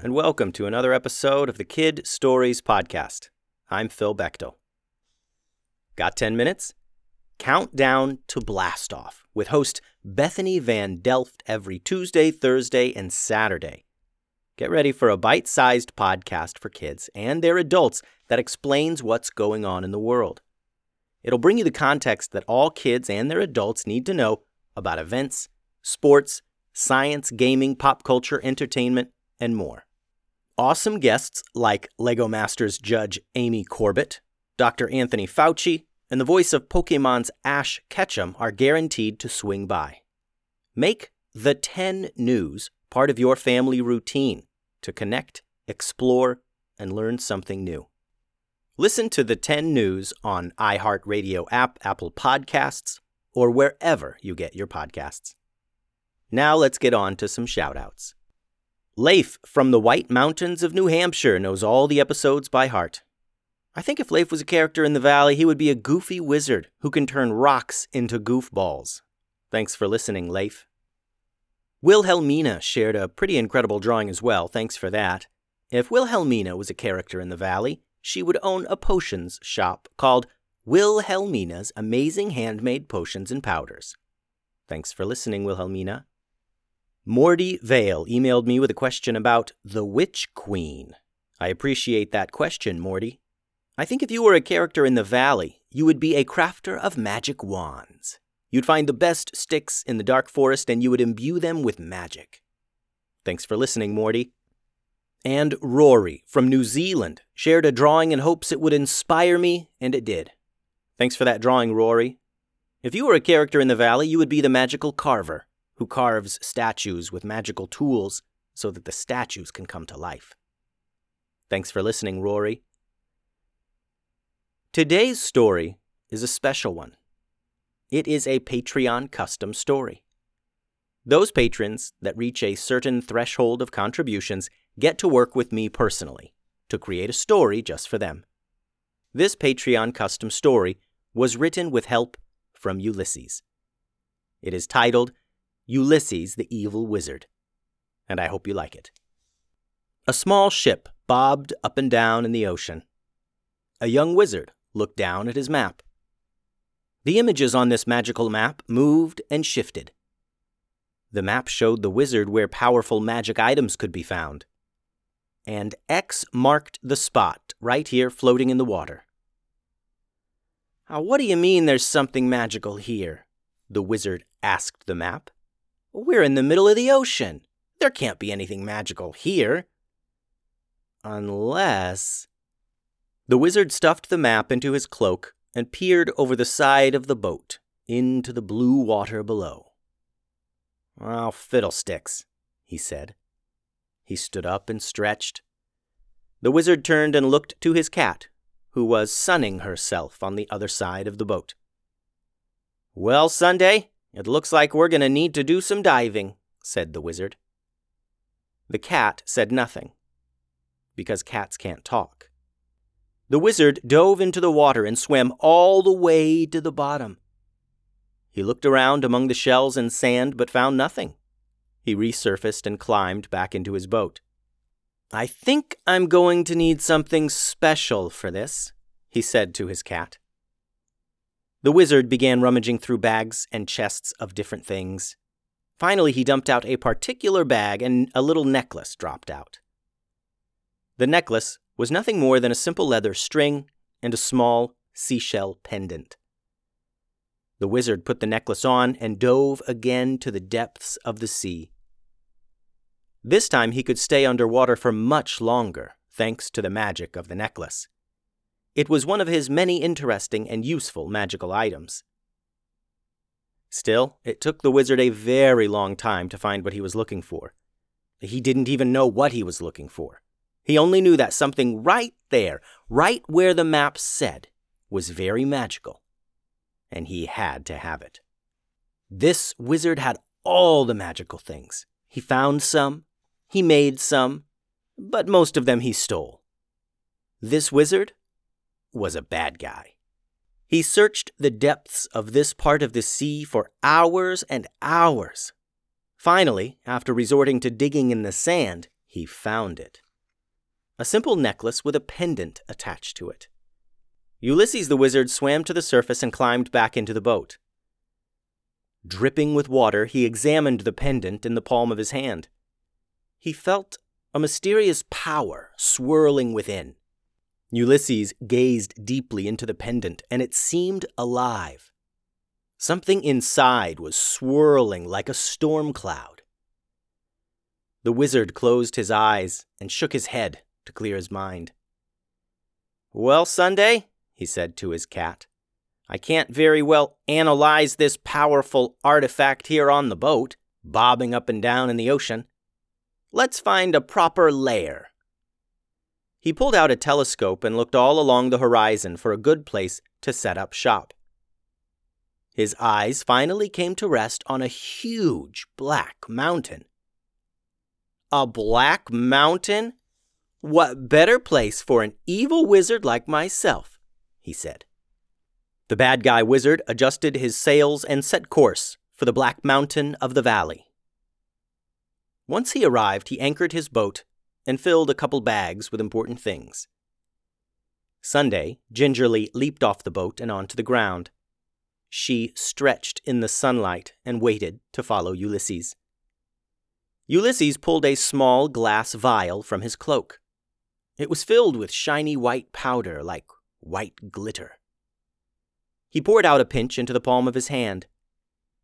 and welcome to another episode of the Kid Stories Podcast. I'm Phil Bechtel. Got 10 minutes? Countdown to Blast Off with host Bethany Van Delft every Tuesday, Thursday, and Saturday. Get ready for a bite sized podcast for kids and their adults that explains what's going on in the world. It'll bring you the context that all kids and their adults need to know about events, sports, science, gaming, pop culture, entertainment, and more. Awesome guests like LEGO Masters judge Amy Corbett, Dr. Anthony Fauci, and the voice of Pokemon's Ash Ketchum are guaranteed to swing by. Make the 10 News part of your family routine to connect, explore, and learn something new. Listen to the 10 News on iHeartRadio app, Apple Podcasts, or wherever you get your podcasts. Now let's get on to some shoutouts. Leif from the White Mountains of New Hampshire knows all the episodes by heart. I think if Leif was a character in the Valley, he would be a goofy wizard who can turn rocks into goofballs. Thanks for listening, Leif. Wilhelmina shared a pretty incredible drawing as well, thanks for that. If Wilhelmina was a character in the Valley, she would own a potions shop called Wilhelmina's Amazing Handmade Potions and Powders. Thanks for listening, Wilhelmina. Morty Vale emailed me with a question about the Witch Queen. I appreciate that question, Morty. I think if you were a character in the Valley, you would be a crafter of magic wands. You'd find the best sticks in the dark forest and you would imbue them with magic. Thanks for listening, Morty. And Rory from New Zealand shared a drawing in hopes it would inspire me, and it did. Thanks for that drawing, Rory. If you were a character in the Valley, you would be the magical carver who carves statues with magical tools so that the statues can come to life. Thanks for listening, Rory. Today's story is a special one. It is a Patreon custom story. Those patrons that reach a certain threshold of contributions get to work with me personally to create a story just for them. This Patreon custom story was written with help from Ulysses. It is titled Ulysses the Evil Wizard, and I hope you like it. A small ship bobbed up and down in the ocean. A young wizard looked down at his map. The images on this magical map moved and shifted. The map showed the wizard where powerful magic items could be found. And X marked the spot right here floating in the water. Now, what do you mean there's something magical here? The wizard asked the map. We're in the middle of the ocean. There can't be anything magical here. Unless. The wizard stuffed the map into his cloak and peered over the side of the boat into the blue water below. Oh, fiddlesticks, he said. He stood up and stretched. The wizard turned and looked to his cat, who was sunning herself on the other side of the boat. Well, Sunday, it looks like we're going to need to do some diving, said the wizard. The cat said nothing, because cats can't talk. The wizard dove into the water and swam all the way to the bottom. He looked around among the shells and sand but found nothing. He resurfaced and climbed back into his boat. I think I'm going to need something special for this, he said to his cat. The wizard began rummaging through bags and chests of different things. Finally, he dumped out a particular bag and a little necklace dropped out. The necklace was nothing more than a simple leather string and a small seashell pendant. The wizard put the necklace on and dove again to the depths of the sea. This time he could stay underwater for much longer, thanks to the magic of the necklace. It was one of his many interesting and useful magical items. Still, it took the wizard a very long time to find what he was looking for. He didn't even know what he was looking for. He only knew that something right there, right where the map said, was very magical, and he had to have it. This wizard had all the magical things. He found some, he made some, but most of them he stole. This wizard was a bad guy. He searched the depths of this part of the sea for hours and hours. Finally, after resorting to digging in the sand, he found it a simple necklace with a pendant attached to it. Ulysses the wizard swam to the surface and climbed back into the boat. Dripping with water, he examined the pendant in the palm of his hand. He felt a mysterious power swirling within. Ulysses gazed deeply into the pendant, and it seemed alive. Something inside was swirling like a storm cloud. The wizard closed his eyes and shook his head to clear his mind. Well, Sunday, he said to his cat, I can't very well analyze this powerful artifact here on the boat, bobbing up and down in the ocean. Let's find a proper lair. He pulled out a telescope and looked all along the horizon for a good place to set up shop. His eyes finally came to rest on a huge black mountain. A black mountain? What better place for an evil wizard like myself? he said. The bad guy wizard adjusted his sails and set course for the Black Mountain of the Valley. Once he arrived, he anchored his boat and filled a couple bags with important things. Sunday gingerly leaped off the boat and onto the ground. She stretched in the sunlight and waited to follow Ulysses. Ulysses pulled a small glass vial from his cloak. It was filled with shiny white powder like white glitter. He poured out a pinch into the palm of his hand.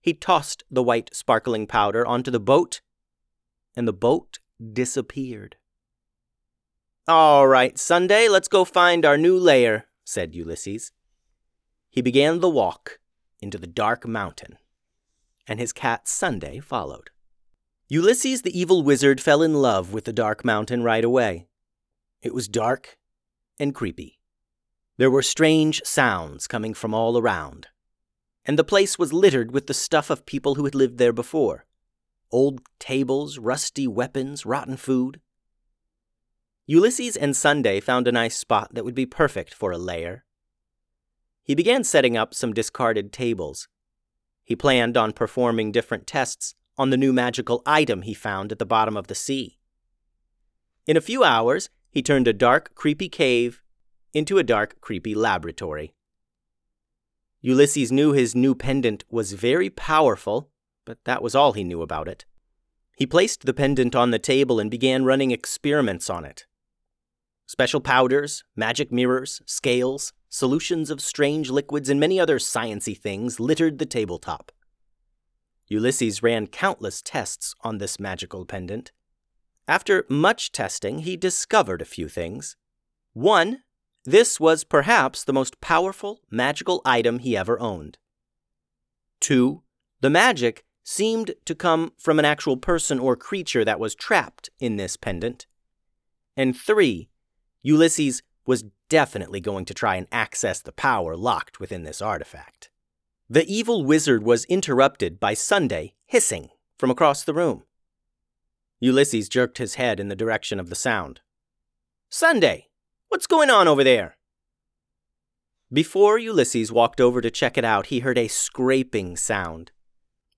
He tossed the white sparkling powder onto the boat, and the boat disappeared. All right, Sunday, let's go find our new lair, said Ulysses. He began the walk into the dark mountain, and his cat Sunday followed. Ulysses the evil wizard fell in love with the dark mountain right away. It was dark and creepy. There were strange sounds coming from all around, and the place was littered with the stuff of people who had lived there before old tables, rusty weapons, rotten food. Ulysses and Sunday found a nice spot that would be perfect for a lair. He began setting up some discarded tables. He planned on performing different tests on the new magical item he found at the bottom of the sea. In a few hours, he turned a dark, creepy cave into a dark, creepy laboratory. Ulysses knew his new pendant was very powerful, but that was all he knew about it. He placed the pendant on the table and began running experiments on it. Special powders, magic mirrors, scales, solutions of strange liquids, and many other sciency things littered the tabletop. Ulysses ran countless tests on this magical pendant. After much testing, he discovered a few things. One, this was perhaps the most powerful magical item he ever owned. Two, the magic seemed to come from an actual person or creature that was trapped in this pendant. And three, Ulysses was definitely going to try and access the power locked within this artifact. The evil wizard was interrupted by Sunday hissing from across the room. Ulysses jerked his head in the direction of the sound. Sunday, What's going on over there? Before Ulysses walked over to check it out, he heard a scraping sound,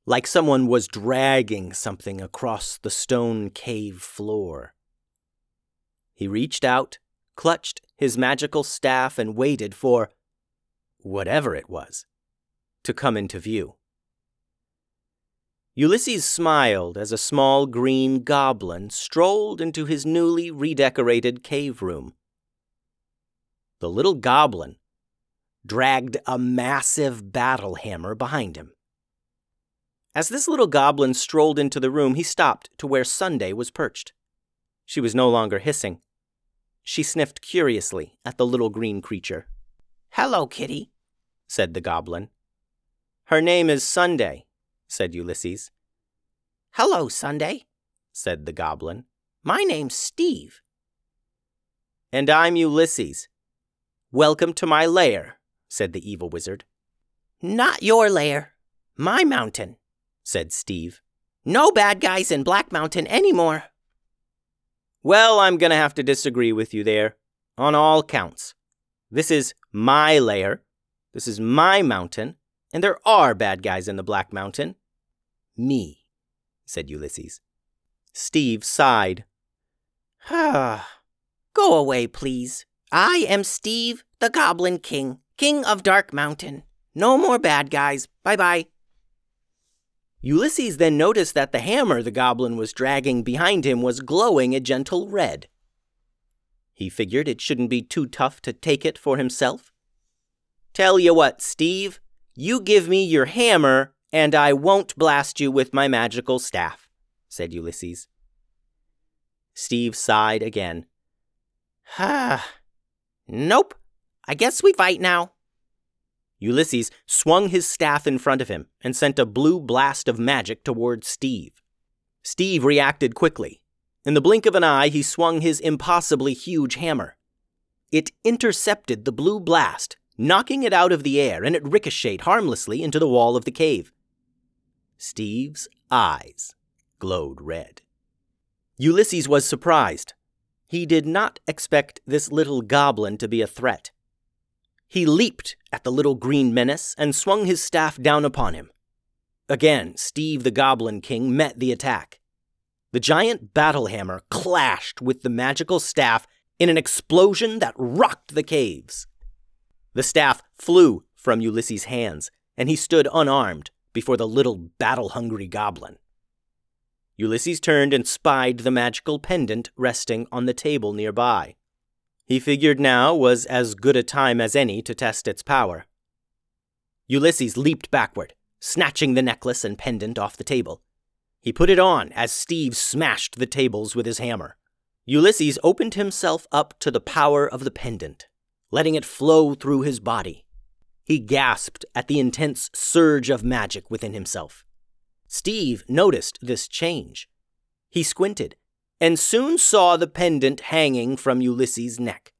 like someone was dragging something across the stone cave floor. He reached out, clutched his magical staff, and waited for whatever it was to come into view. Ulysses smiled as a small green goblin strolled into his newly redecorated cave room the little goblin dragged a massive battle hammer behind him. As this little goblin strolled into the room, he stopped to where Sunday was perched. She was no longer hissing. She sniffed curiously at the little green creature. Hello, kitty, said the goblin. Her name is Sunday, said Ulysses. Hello, Sunday, said the goblin. My name's Steve. And I'm Ulysses, Welcome to my lair, said the evil wizard. Not your lair, my mountain, said Steve. No bad guys in Black Mountain anymore. Well, I'm going to have to disagree with you there, on all counts. This is my lair, this is my mountain, and there are bad guys in the Black Mountain. Me, said Ulysses. Steve sighed. Ah, go away, please. I am Steve, the Goblin King, King of Dark Mountain. No more bad guys. Bye bye. Ulysses then noticed that the hammer the goblin was dragging behind him was glowing a gentle red. He figured it shouldn't be too tough to take it for himself. Tell you what, Steve, you give me your hammer, and I won't blast you with my magical staff, said Ulysses. Steve sighed again. Ah, nope. I guess we fight now. Ulysses swung his staff in front of him and sent a blue blast of magic towards Steve. Steve reacted quickly. In the blink of an eye, he swung his impossibly huge hammer. It intercepted the blue blast, knocking it out of the air, and it ricocheted harmlessly into the wall of the cave. Steve's eyes glowed red. Ulysses was surprised. He did not expect this little goblin to be a threat. He leaped at the little green menace and swung his staff down upon him. Again, Steve the Goblin King met the attack. The giant battle hammer clashed with the magical staff in an explosion that rocked the caves. The staff flew from Ulysses' hands, and he stood unarmed before the little battle hungry goblin. Ulysses turned and spied the magical pendant resting on the table nearby. He figured now was as good a time as any to test its power. Ulysses leaped backward, snatching the necklace and pendant off the table. He put it on as Steve smashed the tables with his hammer. Ulysses opened himself up to the power of the pendant, letting it flow through his body. He gasped at the intense surge of magic within himself. Steve noticed this change. He squinted and soon saw the pendant hanging from Ulysses' neck.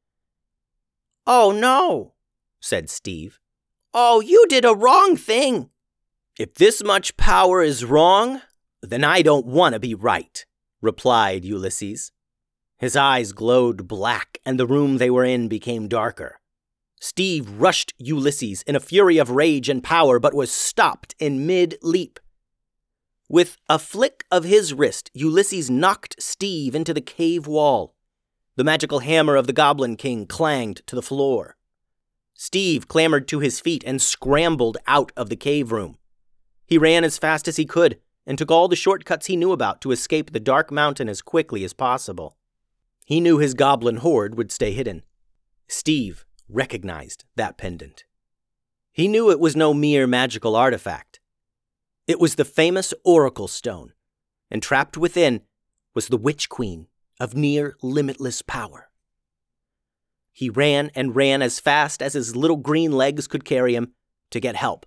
Oh no, said Steve. Oh, you did a wrong thing. If this much power is wrong, then I don't want to be right, replied Ulysses. His eyes glowed black, and the room they were in became darker. Steve rushed Ulysses in a fury of rage and power, but was stopped in mid leap. With a flick of his wrist, Ulysses knocked Steve into the cave wall. The magical hammer of the Goblin King clanged to the floor. Steve clambered to his feet and scrambled out of the cave room. He ran as fast as he could and took all the shortcuts he knew about to escape the dark mountain as quickly as possible. He knew his goblin horde would stay hidden. Steve recognized that pendant. He knew it was no mere magical artifact. It was the famous Oracle Stone, and trapped within was the Witch Queen of near limitless power. He ran and ran as fast as his little green legs could carry him to get help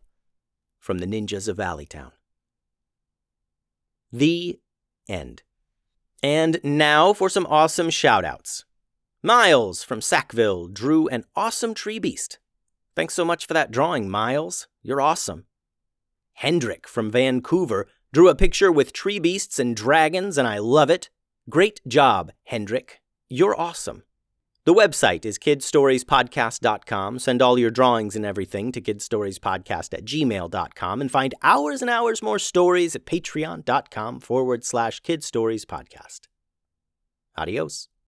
from the ninjas of Valleytown. The end. And now for some awesome shoutouts. Miles from Sackville drew an awesome tree beast. Thanks so much for that drawing, Miles. You're awesome. Hendrik from Vancouver drew a picture with tree beasts and dragons, and I love it. Great job, Hendrik. You're awesome. The website is kidstoriespodcast.com. Send all your drawings and everything to kidstoriespodcast at gmail.com and find hours and hours more stories at patreon.com forward slash kidstoriespodcast. Adios.